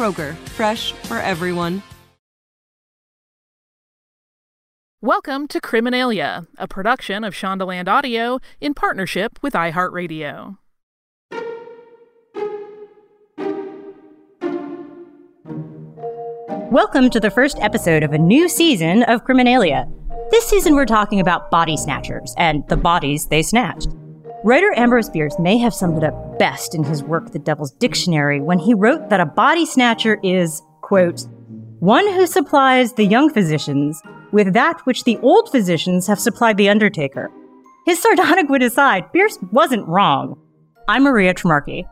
Kroger, fresh for everyone. Welcome to Criminalia, a production of Shondaland Audio in partnership with iHeartRadio. Welcome to the first episode of a new season of Criminalia. This season, we're talking about body snatchers and the bodies they snatched. Writer Ambrose Bierce may have summed it up best in his work, The Devil's Dictionary, when he wrote that a body snatcher is, quote, one who supplies the young physicians with that which the old physicians have supplied the undertaker. His sardonic wit aside, Bierce wasn't wrong. I'm Maria Trimarchi.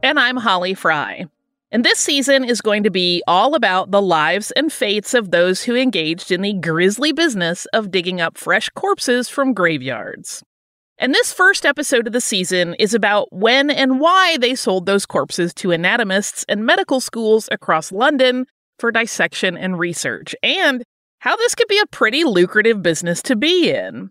And I'm Holly Fry. And this season is going to be all about the lives and fates of those who engaged in the grisly business of digging up fresh corpses from graveyards. And this first episode of the season is about when and why they sold those corpses to anatomists and medical schools across London for dissection and research, and how this could be a pretty lucrative business to be in.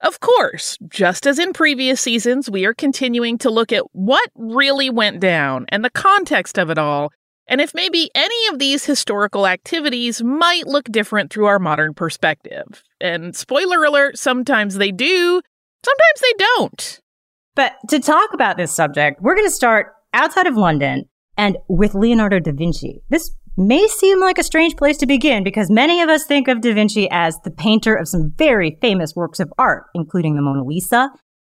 Of course, just as in previous seasons, we are continuing to look at what really went down and the context of it all, and if maybe any of these historical activities might look different through our modern perspective. And spoiler alert, sometimes they do, sometimes they don't. But to talk about this subject, we're going to start outside of London and with Leonardo da Vinci. This may seem like a strange place to begin because many of us think of Da Vinci as the painter of some very famous works of art, including the Mona Lisa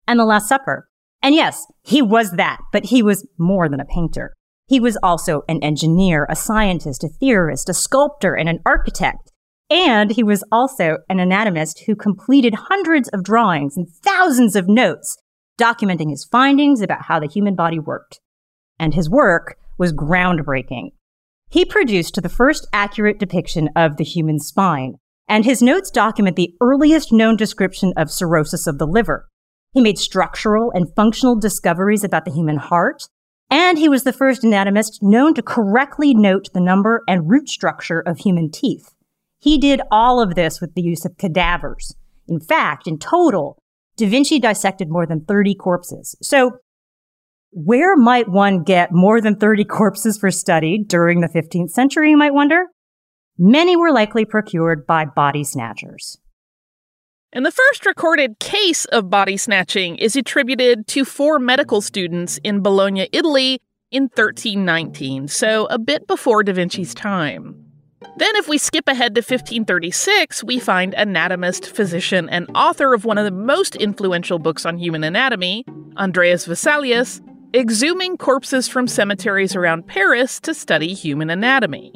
and the Last Supper. And yes, he was that, but he was more than a painter. He was also an engineer, a scientist, a theorist, a sculptor, and an architect. And he was also an anatomist who completed hundreds of drawings and thousands of notes documenting his findings about how the human body worked. And his work was groundbreaking. He produced the first accurate depiction of the human spine, and his notes document the earliest known description of cirrhosis of the liver. He made structural and functional discoveries about the human heart, and he was the first anatomist known to correctly note the number and root structure of human teeth. He did all of this with the use of cadavers. In fact, in total, Da Vinci dissected more than 30 corpses. So Where might one get more than 30 corpses for study during the 15th century, you might wonder? Many were likely procured by body snatchers. And the first recorded case of body snatching is attributed to four medical students in Bologna, Italy in 1319, so a bit before Da Vinci's time. Then, if we skip ahead to 1536, we find anatomist, physician, and author of one of the most influential books on human anatomy, Andreas Vesalius, exhuming corpses from cemeteries around Paris to study human anatomy.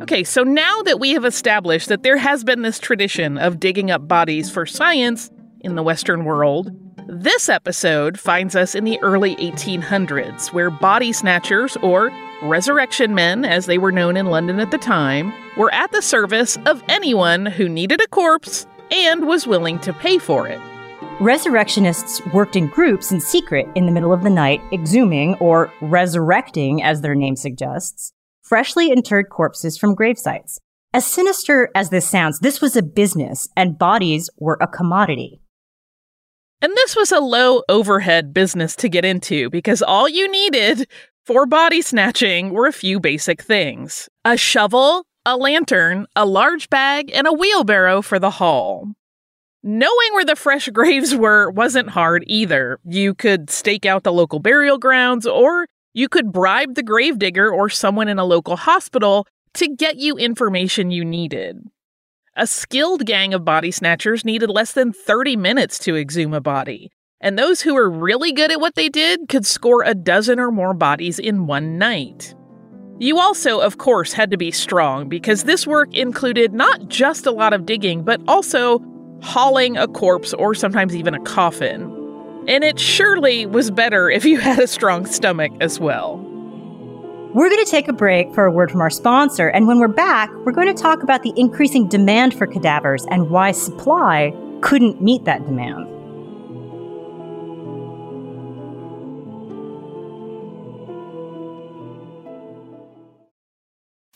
Okay, so now that we have established that there has been this tradition of digging up bodies for science in the Western world, this episode finds us in the early 1800s, where body snatchers, or resurrection men, as they were known in London at the time, were at the service of anyone who needed a corpse and was willing to pay for it. Resurrectionists worked in groups in secret in the middle of the night, exhuming, or resurrecting, as their name suggests, freshly interred corpses from gravesites. As sinister as this sounds, this was a business, and bodies were a commodity. And this was a low overhead business to get into because all you needed for body snatching were a few basic things a shovel, a lantern, a large bag, and a wheelbarrow for the haul. Knowing where the fresh graves were wasn't hard either. You could stake out the local burial grounds, or you could bribe the gravedigger or someone in a local hospital to get you information you needed. A skilled gang of body snatchers needed less than 30 minutes to exhume a body, and those who were really good at what they did could score a dozen or more bodies in one night. You also, of course, had to be strong because this work included not just a lot of digging, but also hauling a corpse or sometimes even a coffin. And it surely was better if you had a strong stomach as well. We're going to take a break for a word from our sponsor, and when we're back, we're going to talk about the increasing demand for cadavers and why supply couldn't meet that demand.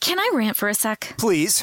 Can I rant for a sec? Please.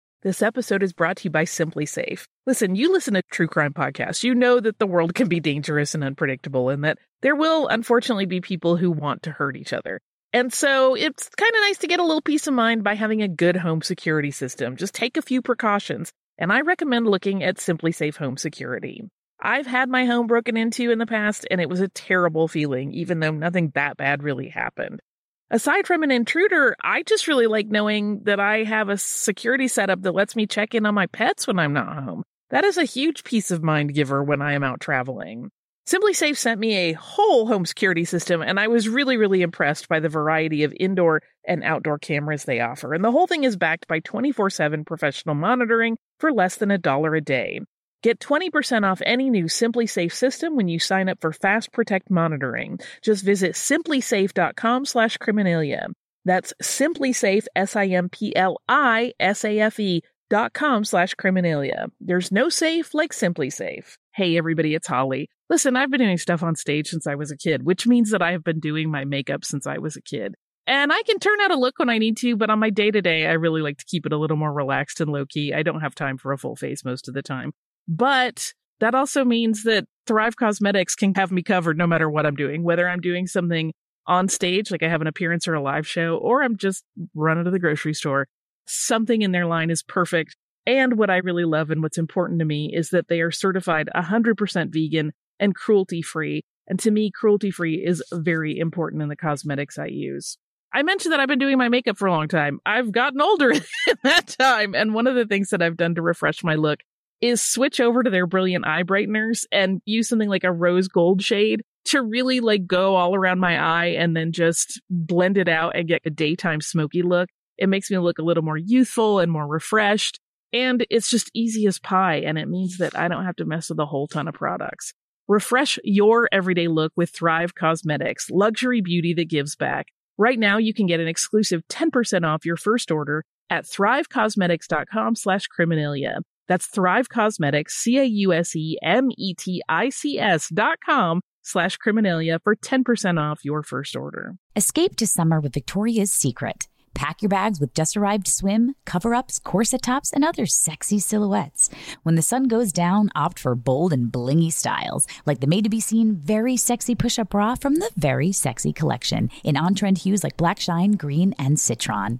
This episode is brought to you by SimpliSafe. Listen, you listen to true crime podcasts. You know that the world can be dangerous and unpredictable, and that there will unfortunately be people who want to hurt each other. And so it's kind of nice to get a little peace of mind by having a good home security system. Just take a few precautions, and I recommend looking at SimpliSafe Home Security. I've had my home broken into in the past, and it was a terrible feeling, even though nothing that bad really happened. Aside from an intruder, I just really like knowing that I have a security setup that lets me check in on my pets when I'm not home. That is a huge peace of mind giver when I am out traveling. SimpliSafe sent me a whole home security system, and I was really, really impressed by the variety of indoor and outdoor cameras they offer. And the whole thing is backed by 24 7 professional monitoring for less than a dollar a day. Get 20% off any new SimpliSafe system when you sign up for Fast Protect monitoring. Just visit simplisafe.com slash criminalia. That's simplisafe, S-I-M-P-L-I-S-A-F-E dot com slash criminalia. There's no safe like SimpliSafe. Hey everybody, it's Holly. Listen, I've been doing stuff on stage since I was a kid, which means that I have been doing my makeup since I was a kid. And I can turn out a look when I need to, but on my day to day, I really like to keep it a little more relaxed and low key. I don't have time for a full face most of the time. But that also means that Thrive Causemetics can have me covered no matter what I'm doing, whether I'm doing something on stage, like I have an appearance or a live show, or I'm just running to the grocery store. Something in their line is perfect. And what I really love and what's important to me is that they are certified 100% vegan and cruelty free. And to me, cruelty free is very important in the cosmetics I use. I mentioned that I've been doing my makeup for a long time. I've gotten older in that time. And one of the things that I've done to refresh my look is switch over to their brilliant eye brighteners and use something like a rose gold shade to really like go all around my eye and then just blend it out and get a daytime smoky look. It makes me look a little more youthful and more refreshed. And it's just easy as pie. And it means that I don't have to mess with a whole ton of products. Refresh your everyday look with Thrive Causemetics, luxury beauty that gives back. Right now, you can get an exclusive 10% off your first order at thrivecausemetics.com slash criminalia. That's Thrive Causemetics, C-A-U-S-E-M-E-T-I-C-S dot com slash criminalia for 10% off your first order. Escape to summer with Victoria's Secret. Pack your bags with just arrived swim, cover ups, corset tops, and other sexy silhouettes. When the sun goes down, opt for bold and blingy styles, like the made to be seen very sexy push up bra from the Very Sexy collection in on trend hues like black shine, green, and citron.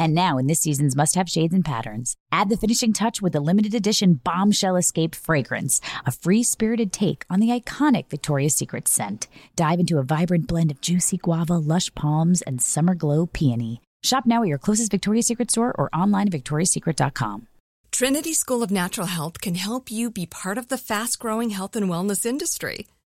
And now, in this season's must have shades and patterns, add the finishing touch with the limited edition Bombshell Escape fragrance, a free spirited take on the iconic Victoria's Secret scent. Dive into a vibrant blend of juicy guava, lush palms, and summer glow peony. Shop now at your closest Victoria's Secret store or online at victoriassecret.com. Trinity School of Natural Health can help you be part of the fast growing health and wellness industry.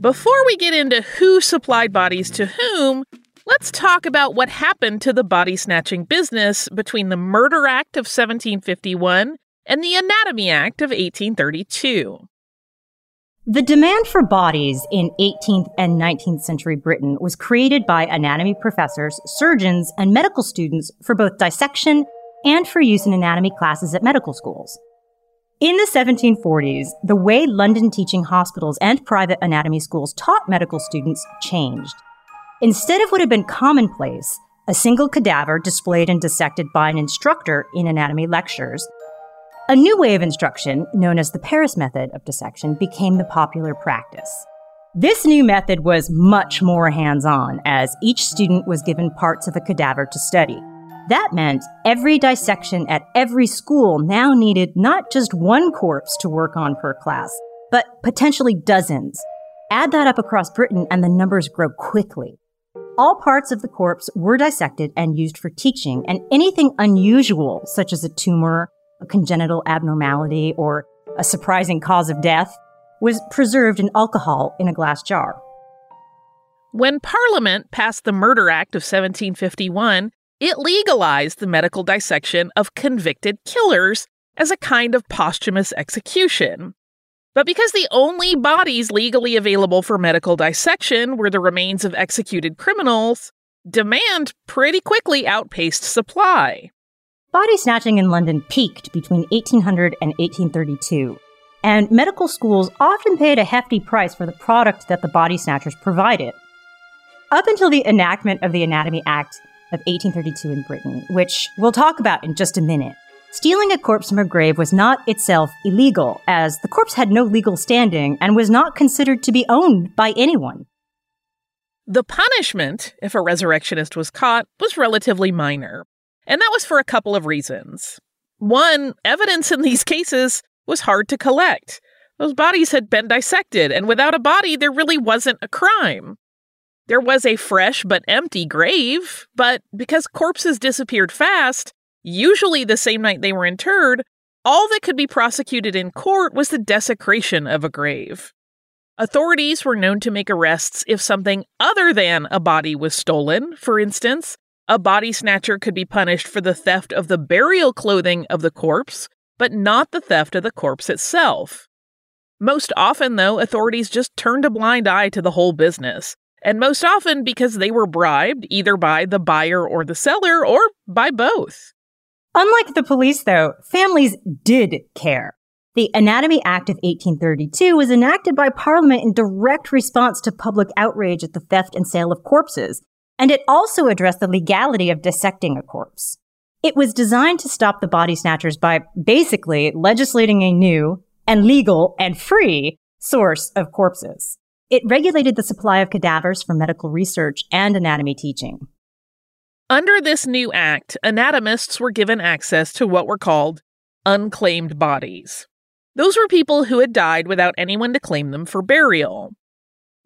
Before we get into who supplied bodies to whom, let's talk about what happened to the body snatching business between the Murder Act of 1751 and the Anatomy Act of 1832. The demand for bodies in 18th and 19th century Britain was created by anatomy professors, surgeons, and medical students for both dissection and for use in anatomy classes at medical schools. In the 1740s, the way London teaching hospitals and private anatomy schools taught medical students changed. Instead of what had been commonplace, a single cadaver displayed and dissected by an instructor in anatomy lectures, a new way of instruction, known as the Paris method of dissection, became the popular practice. This new method was much more hands on, as each student was given parts of a cadaver to study. That meant every dissection at every school now needed not just one corpse to work on per class, but potentially dozens. Add that up across Britain and the numbers grow quickly. All parts of the corpse were dissected and used for teaching, and anything unusual, such as a tumor, a congenital abnormality, or a surprising cause of death, was preserved in alcohol in a glass jar. When Parliament passed the Murder Act of 1751, it legalized the medical dissection of convicted killers as a kind of posthumous execution. But because the only bodies legally available for medical dissection were the remains of executed criminals, demand pretty quickly outpaced supply. Body snatching in London peaked between 1800 and 1832, and medical schools often paid a hefty price for the product that the body snatchers provided. Up until the enactment of the Anatomy Act of 1832 in Britain, which we'll talk about in just a minute, stealing a corpse from a grave was not itself illegal, as the corpse had no legal standing and was not considered to be owned by anyone. The punishment, if a resurrectionist was caught, was relatively minor. And that was for a couple of reasons. One, evidence in these cases was hard to collect. Those bodies had been dissected, and without a body, there really wasn't a crime. There was a fresh but empty grave, but because corpses disappeared fast, usually the same night they were interred, all that could be prosecuted in court was the desecration of a grave. Authorities were known to make arrests if something other than a body was stolen. For instance, a body snatcher could be punished for the theft of the burial clothing of the corpse, but not the theft of the corpse itself. Most often, though, authorities just turned a blind eye to the whole business, and most often because they were bribed either by the buyer or the seller or by both. Unlike the police, though, families did care. The Anatomy Act of 1832 was enacted by Parliament in direct response to public outrage at the theft and sale of corpses, And it also addressed the legality of dissecting a corpse. It was designed to stop the body snatchers by basically legislating a new and legal and free source of corpses. It regulated the supply of cadavers for medical research and anatomy teaching. Under this new act, anatomists were given access to what were called unclaimed bodies. Those were people who had died without anyone to claim them for burial.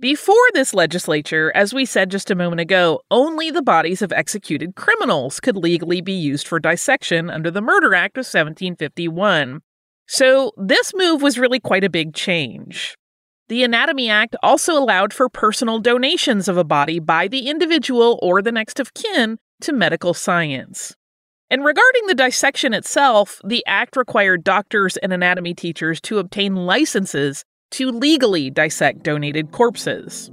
Before this legislature, as we said just a moment ago, only the bodies of executed criminals could legally be used for dissection under the Murder Act of 1751. So, this move was really quite a big change. The Anatomy Act also allowed for personal donations of a body by the individual or the next of kin to medical science. And regarding the dissection itself, the act required doctors and anatomy teachers to obtain licenses to legally dissect donated corpses.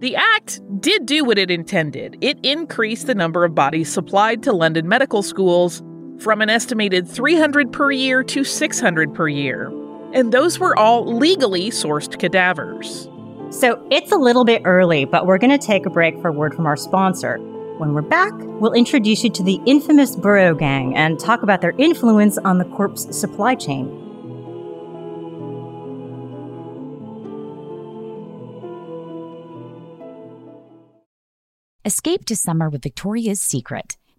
The act did do what it intended. It increased the number of bodies supplied to London medical schools from an estimated 300 per year to 600 per year. And those were all legally sourced cadavers. So it's a little bit early, but we're going to take a break for a word from our sponsor. When we're back, we'll introduce you to the infamous Borough Gang and talk about their influence on the corpse supply chain. Escape to summer with Victoria's Secret.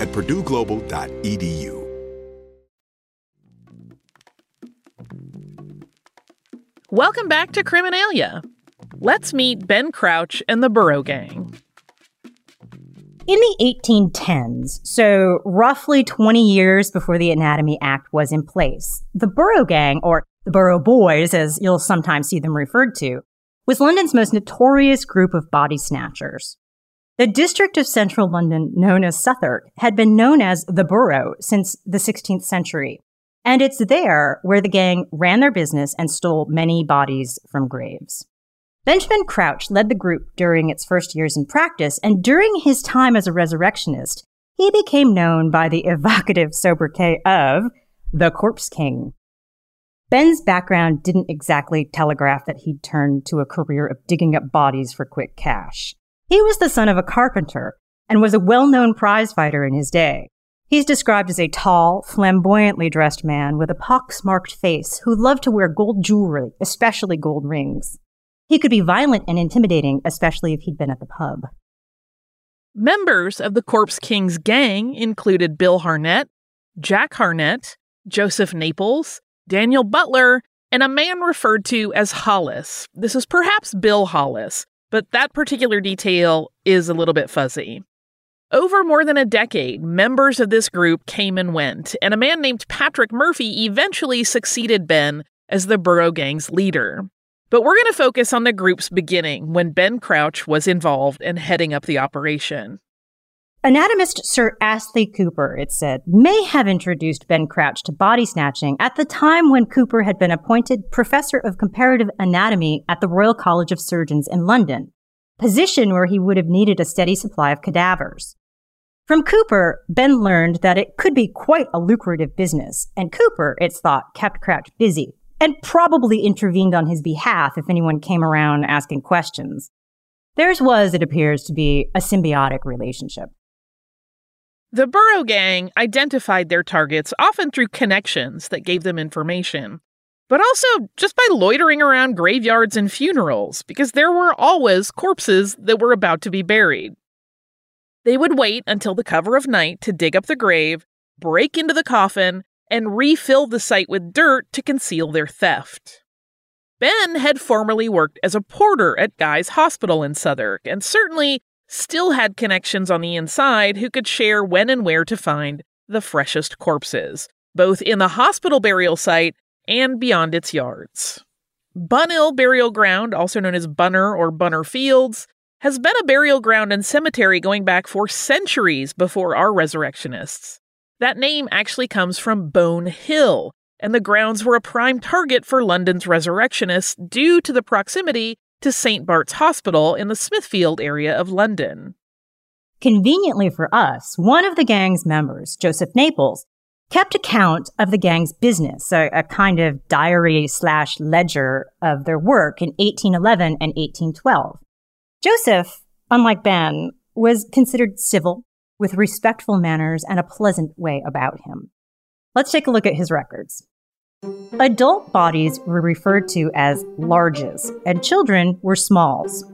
at purdueglobal.edu. Welcome back to Criminalia. Let's meet Ben Crouch and the Borough Gang. In the 1810s, so roughly 20 years before the Anatomy Act was in place, the Borough Gang, or the Borough Boys, as you'll sometimes see them referred to, was London's most notorious group of body snatchers. The district of central London, known as Southwark, had been known as the Borough since the 16th century. And it's there where the gang ran their business and stole many bodies from graves. Benjamin Crouch led the group during its first years in practice, and during his time as a resurrectionist, he became known by the evocative sobriquet of the Corpse King. Ben's background didn't exactly telegraph that he'd turned to a career of digging up bodies for quick cash. He was the son of a carpenter and was a well-known prizefighter in his day. He's described as a tall, flamboyantly dressed man with a pox-marked face who loved to wear gold jewelry, especially gold rings. He could be violent and intimidating, especially if he'd been at the pub. Members of the Corpse King's gang included Bill Harnett, Jack Harnett, Joseph Naples, Daniel Butler, and a man referred to as Hollis. This is perhaps Bill Hollis, but that particular detail is a little bit fuzzy. Over more than a decade, members of this group came and went, and a man named Patrick Murphy eventually succeeded Ben as the Borough Gang's leader. But we're going to focus on the group's beginning when Ben Crouch was involved in heading up the operation. Anatomist Sir Astley Cooper, it said, may have introduced Ben Crouch to body snatching at the time when Cooper had been appointed Professor of Comparative Anatomy at the Royal College of Surgeons in London, position where he would have needed a steady supply of cadavers. From Cooper, Ben learned that it could be quite a lucrative business, and Cooper, it's thought, kept Crouch busy and probably intervened on his behalf if anyone came around asking questions. Theirs was, it appears, to be a symbiotic relationship. The Borough Gang identified their targets often through connections that gave them information, but also just by loitering around graveyards and funerals, because there were always corpses that were about to be buried. They would wait until the cover of night to dig up the grave, break into the coffin, and refill the site with dirt to conceal their theft. Ben had formerly worked as a porter at Guy's Hospital in Southwark and certainly still had connections on the inside who could share when and where to find the freshest corpses, both in the hospital burial site and beyond its yards. Bunhill Burial Ground, also known as Bunner or Bunner Fields, has been a burial ground and cemetery going back for centuries before our resurrectionists. That name actually comes from Bone Hill, and the grounds were a prime target for London's resurrectionists due to the proximity to St. Bart's Hospital in the Smithfield area of London. Conveniently for us, one of the gang's members, Joseph Naples, kept account of the gang's business, a, a kind of diary slash ledger of their work in 1811 and 1812. Joseph, unlike Ben, was considered civil with respectful manners and a pleasant way about him. Let's take a look at his records. Adult bodies were referred to as larges, and children were smalls.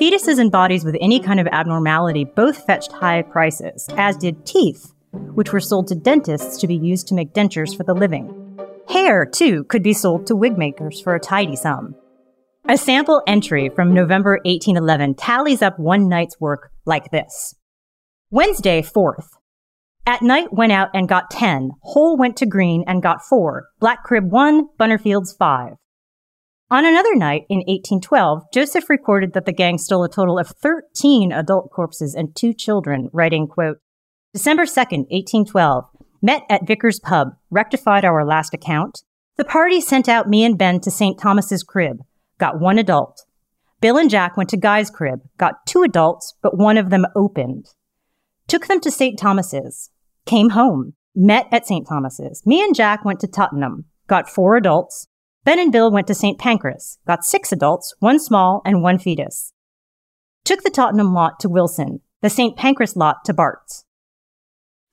Fetuses and bodies with any kind of abnormality both fetched high prices, as did teeth, which were sold to dentists to be used to make dentures for the living. Hair, too, could be sold to wig makers for a tidy sum. A sample entry from November 1811 tallies up one night's work like this. Wednesday, 4th. At night went out and got 10. Hole went to green and got 4. Black crib 1, Bunnerfields 5. On another night in 1812, Joseph recorded that the gang stole a total of 13 adult corpses and two children, writing, quote, December 2nd, 1812, met at Vickers Pub, rectified our last account, The party sent out me and Ben to St. Thomas's crib, got one adult. Bill and Jack went to Guy's crib, got two adults, but one of them opened. Took them to St. Thomas's, came home, met at St. Thomas's. Me and Jack went to Tottenham, got four adults. Ben and Bill went to St. Pancras, got six adults, one small and one fetus. Took the Tottenham lot to Wilson, the St. Pancras lot to Bart's.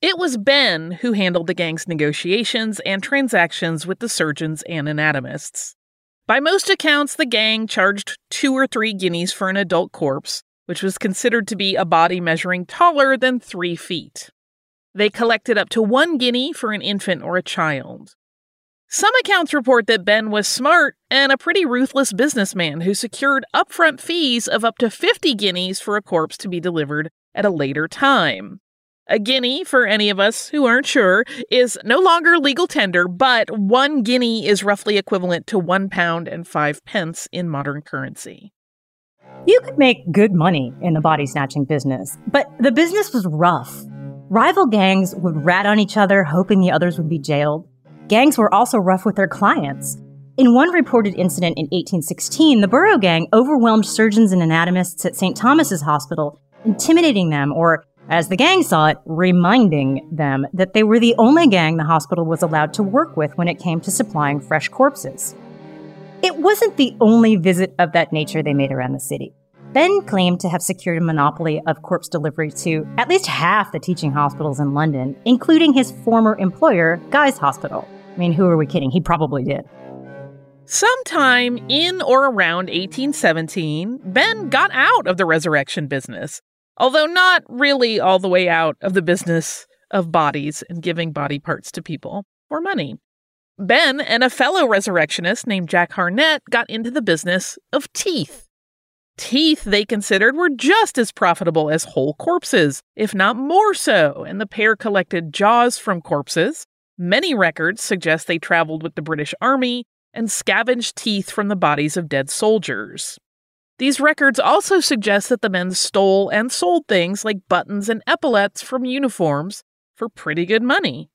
It was Ben who handled the gang's negotiations and transactions with the surgeons and anatomists. By most accounts, the gang charged two or three guineas for an adult corpse, which was considered to be a body measuring taller than three feet. They collected up to one guinea for an infant or a child. Some accounts report that Ben was smart and a pretty ruthless businessman who secured upfront fees of up to 50 guineas for a corpse to be delivered at a later time. A guinea, for any of us who aren't sure, is no longer legal tender, but one guinea is roughly equivalent to one pound and five pence in modern currency. You could make good money in the body snatching business, but the business was rough. Rival gangs would rat on each other, hoping the others would be jailed. Gangs were also rough with their clients. In one reported incident in 1816, the Borough Gang overwhelmed surgeons and anatomists at St. Thomas's Hospital, intimidating them, or, as the gang saw it, reminding them that they were the only gang the hospital was allowed to work with when it came to supplying fresh corpses. It wasn't the only visit of that nature they made around the city. Ben claimed to have secured a monopoly of corpse delivery to at least half the teaching hospitals in London, including his former employer, Guy's Hospital. I mean, who are we kidding? He probably did. Sometime in or around 1817, Ben got out of the resurrection business, although not really all the way out of the business of bodies and giving body parts to people for money. Ben and a fellow resurrectionist named Jack Harnett got into the business of teeth. Teeth they considered were just as profitable as whole corpses, if not more so, and the pair collected jaws from corpses. Many records suggest they traveled with the British Army and scavenged teeth from the bodies of dead soldiers. These records also suggest that the men stole and sold things like buttons and epaulets from uniforms for pretty good money.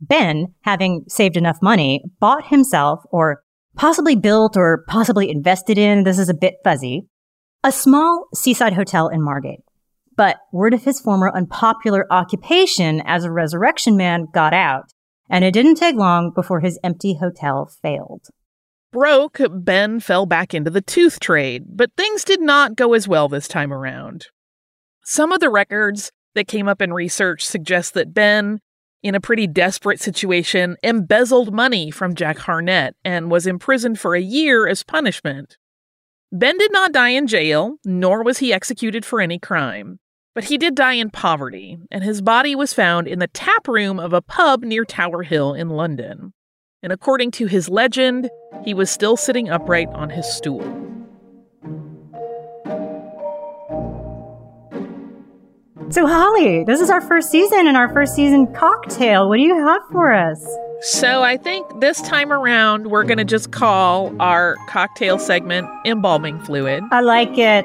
Ben, having saved enough money, bought himself, or possibly built or possibly invested in, this is a bit fuzzy, a small seaside hotel in Margate. But word of his former unpopular occupation as a resurrection man got out, and it didn't take long before his empty hotel failed. Broke, Ben fell back into the tooth trade, but things did not go as well this time around. Some of the records that came up in research suggest that Ben, in a pretty desperate situation, embezzled money from Jack Harnett and was imprisoned for a year as punishment. Ben did not die in jail, nor was he executed for any crime. But he did die in poverty, and his body was found in the tap room of a pub near Tower Hill in London. And according to his legend, he was still sitting upright on his stool. So, Holly, this is our first season and our first season cocktail. What do you have for us? So I think this time around, we're going to just call our cocktail segment embalming fluid. I like it.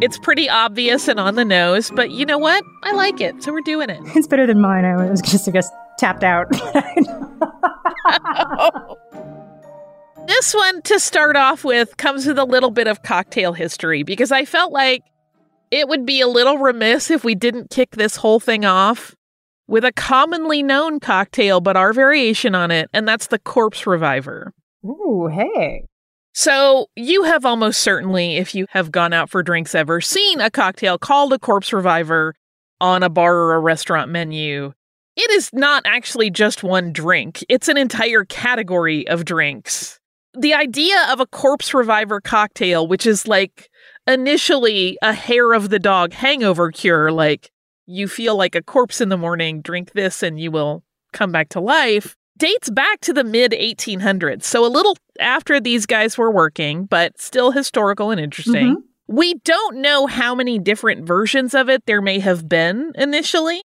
It's pretty obvious and on the nose, but you know what? I like it, so we're doing it. It's better than mine. I was just, I guess, tapped out. this one, to start off with, comes with a little bit of cocktail history because I felt like it would be a little remiss if we didn't kick this whole thing off with a commonly known cocktail, but our variation on it, and that's the Corpse Reviver. Ooh, hey. So, you have almost certainly, if you have gone out for drinks ever, seen a cocktail called a Corpse Reviver on a bar or a restaurant menu. It is not actually just one drink, it's an entire category of drinks. The idea of a Corpse Reviver cocktail, which is like initially a hair of the dog hangover cure, like you feel like a corpse in the morning, drink this and you will come back to life, dates back to the mid 1800s. So a little after these guys were working, but still historical and interesting. Mm-hmm. We don't know how many different versions of it there may have been initially.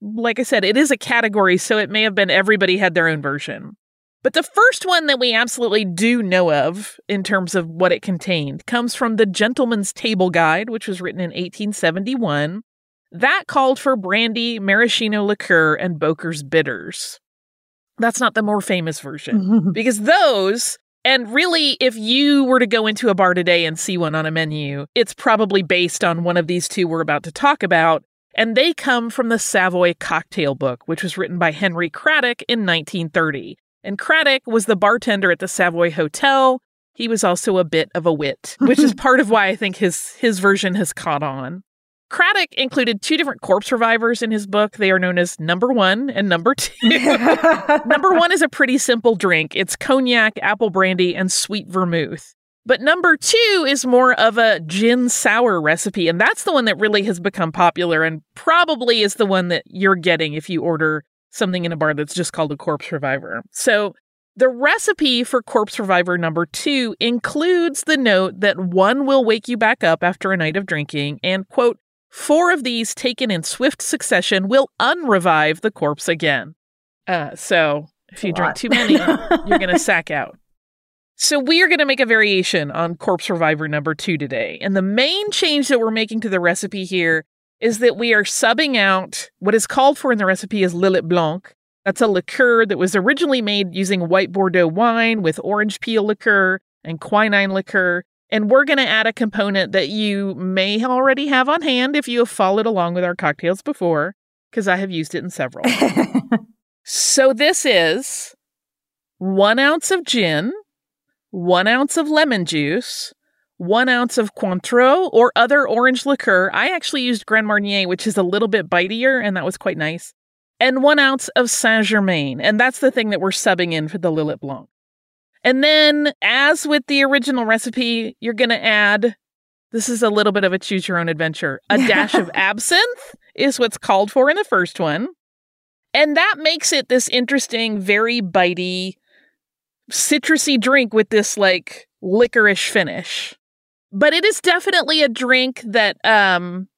Like I said, it is a category, so it may have been everybody had their own version. But the first one that we absolutely do know of in terms of what it contained comes from the Gentleman's Table Guide, which was written in 1871. That called for brandy, maraschino liqueur, and Boker's bitters. That's not the more famous version because those, and really, if you were to go into a bar today and see one on a menu, it's probably based on one of these two we're about to talk about. And they come from the Savoy Cocktail Book, which was written by Henry Craddock in 1930. And Craddock was the bartender at the Savoy Hotel. He was also a bit of a wit, which is part of why I think his his version has caught on. Craddock included two different corpse revivers in his book. They are known as number one and number two. number one is a pretty simple drink. It's cognac, apple brandy, and sweet vermouth. But number two is more of a gin sour recipe, and that's the one that really has become popular and probably is the one that you're getting if you order something in a bar that's just called a corpse reviver. So the recipe for corpse reviver number two includes the note that one will wake you back up after a night of drinking, and quote, four of these taken in swift succession will unrevive the corpse again. Uh, so if you drink too many, you're going to sack out. So we are going to make a variation on Corpse Reviver number two today. And the main change that we're making to the recipe here is that we are subbing out what is called for in the recipe is Lillet Blanc. That's a liqueur that was originally made using white Bordeaux wine with orange peel liqueur and quinine liqueur. And we're going to add a component that you may already have on hand if you have followed along with our cocktails before, because I have used it in several. so this is one ounce of gin, one ounce of lemon juice, one ounce of Cointreau or other orange liqueur. I actually used Grand Marnier, which is a little bit bitier, and that was quite nice. And one ounce of Saint Germain. And that's the thing that we're subbing in for the Lillet Blanc. And then, as with the original recipe, you're going to add this is a little bit of a choose your own adventure. A dash of absinthe is what's called for in the first one. And that makes it this interesting, very bitey, citrusy drink with this like licorice finish. But it is definitely a drink that um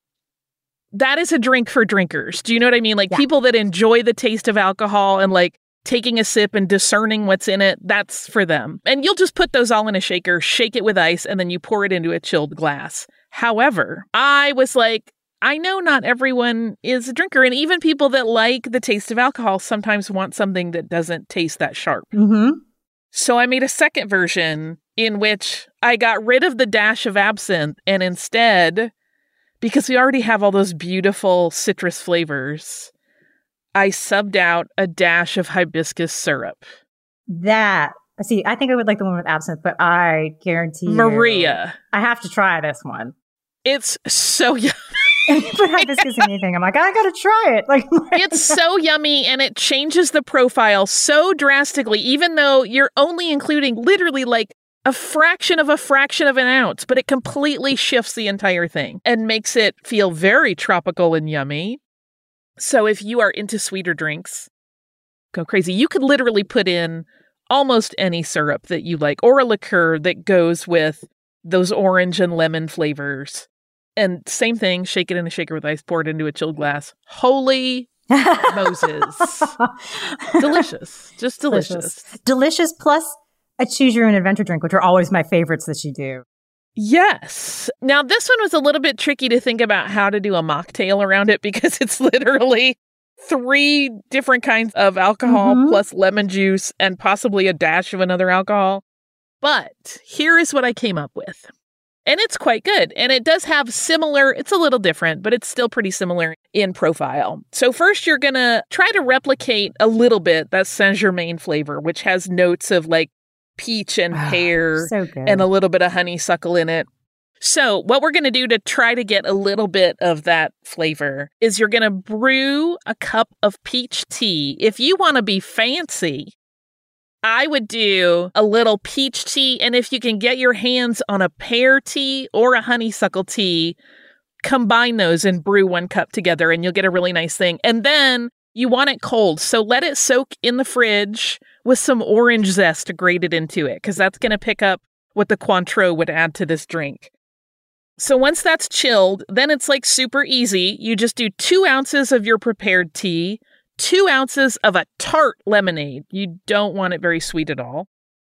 that is a drink for drinkers. Do you know what I mean? Like yeah. people that enjoy the taste of alcohol and like taking a sip and discerning what's in it, that's for them. And you'll just put those all in a shaker, shake it with ice, and then you pour it into a chilled glass. However, I was like, I know not everyone is a drinker, and even people that like the taste of alcohol sometimes want something that doesn't taste that sharp. Mm-hmm. So I made a second version in which I got rid of the dash of absinthe and instead, because we already have all those beautiful citrus flavors, I subbed out a dash of hibiscus syrup. That see, I think I would like the one with absinthe, but I guarantee Maria, you, I have to try this one. It's so yummy. put hibiscus in anything. I'm like, I gotta try it. Like, it's so yummy and it changes the profile so drastically, even though you're only including literally like a fraction of a fraction of an ounce, but it completely shifts the entire thing and makes it feel very tropical and yummy. So if you are into sweeter drinks, go crazy. You could literally put in almost any syrup that you like or a liqueur that goes with those orange and lemon flavors. And same thing, shake it in a shaker with ice, pour it into a chilled glass. Holy Moses. delicious. Just delicious. delicious. Delicious plus a choose your own adventure drink, which are always my favorites that you do. Yes. Now, this one was a little bit tricky to think about how to do a mocktail around it because it's literally three different kinds of alcohol mm-hmm. plus lemon juice and possibly a dash of another alcohol. But here is what I came up with. And it's quite good. And it does have similar, it's a little different, but it's still pretty similar in profile. So, first, you're going to try to replicate a little bit that Saint Germain flavor, which has notes of like peach and ah, pear so and a little bit of honeysuckle in it. So, what we're going to do to try to get a little bit of that flavor is you're going to brew a cup of peach tea. If you want to be fancy, I would do a little peach tea. And if you can get your hands on a pear tea or a honeysuckle tea, combine those and brew one cup together, and you'll get a really nice thing. And then you want it cold. So let it soak in the fridge with some orange zest grated into it, because that's going to pick up what the Cointreau would add to this drink. So once that's chilled, then it's like super easy. You just do two ounces of your prepared tea, two ounces of a tart lemonade. You don't want it very sweet at all.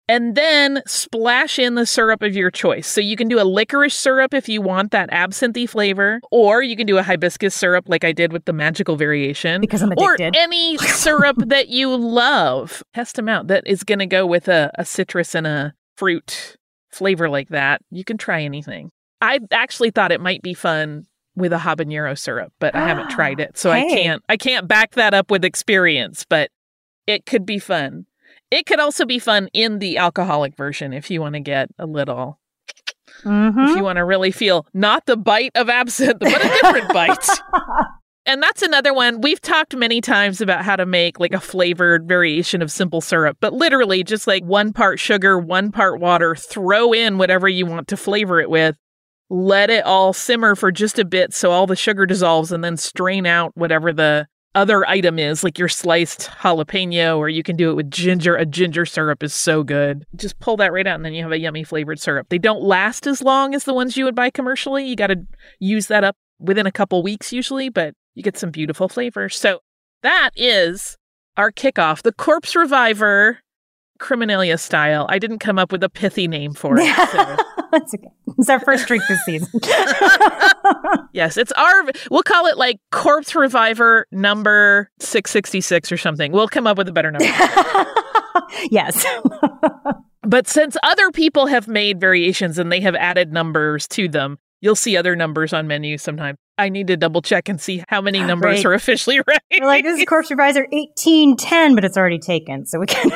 And then splash in the syrup of your choice. So you can do a licorice syrup if you want that absinthe flavor, or you can do a hibiscus syrup like I did with the magical variation. Because I'm addicted. or any syrup that you love. Test them out. That is going to go with a, a citrus and a fruit flavor like that. You can try anything. I actually thought it might be fun with a habanero syrup, but I haven't tried ah, it, so I can't I can't back that up with experience, but it could be fun. It could also be fun in the alcoholic version if you want to get a little Mhm. if you want to really feel not the bite of absinthe, but a different bite. And that's another one. We've talked many times about how to make like a flavored variation of simple syrup, but literally just like one part sugar, one part water, throw in whatever you want to flavor it with. Let it all simmer for just a bit so all the sugar dissolves and then strain out whatever the other item is, like your sliced jalapeno, or you can do it with ginger. A ginger syrup is so good. Just pull that right out and then you have a yummy flavored syrup. They don't last as long as the ones you would buy commercially. You got to use that up within a couple weeks usually, but you get some beautiful flavors. So that is our kickoff, the Corpse Reviver Criminalia style. I didn't come up with a pithy name for it. So. That's okay. It's our first drink this season. yes, it's our, we'll call it like Corpse Reviver number 666 or something. We'll come up with a better number. yes. But since other people have made variations and they have added numbers to them, you'll see other numbers on menus sometime. I need to double check and see how many ah, numbers Great. are officially right. We're like, this is Corpse Reviver 1810, but it's already taken. So we can.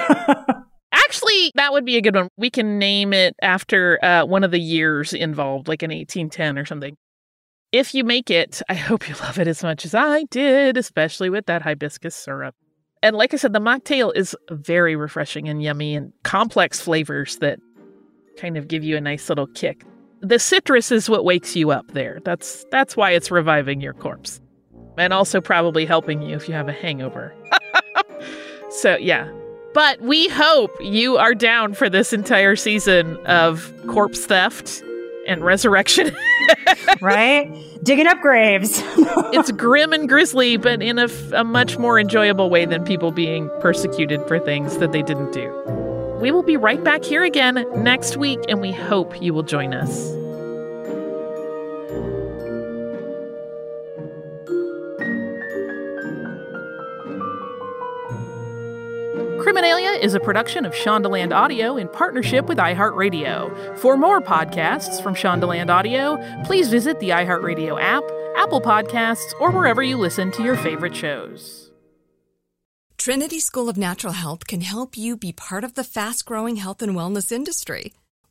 Actually, that would be a good one. We can name it after uh, one of the years involved, like an 1810 or something. If you make it, I hope you love it as much as I did, especially with that hibiscus syrup. And like I said, the mocktail is very refreshing and yummy and complex flavors that kind of give you a nice little kick. The citrus is what wakes you up there. That's that's why it's reviving your corpse. And also probably helping you if you have a hangover. so, yeah. But we hope you are down for this entire season of corpse theft and resurrection. right? Digging up graves. it's grim and grisly, but in a, f- a much more enjoyable way than people being persecuted for things that they didn't do. We will be right back here again next week, and we hope you will join us. Criminalia is a production of Shondaland Audio in partnership with iHeartRadio. For more podcasts from Shondaland Audio, please visit the iHeartRadio app, Apple Podcasts, or wherever you listen to your favorite shows. Trinity School of Natural Health can help you be part of the fast growing health and wellness industry.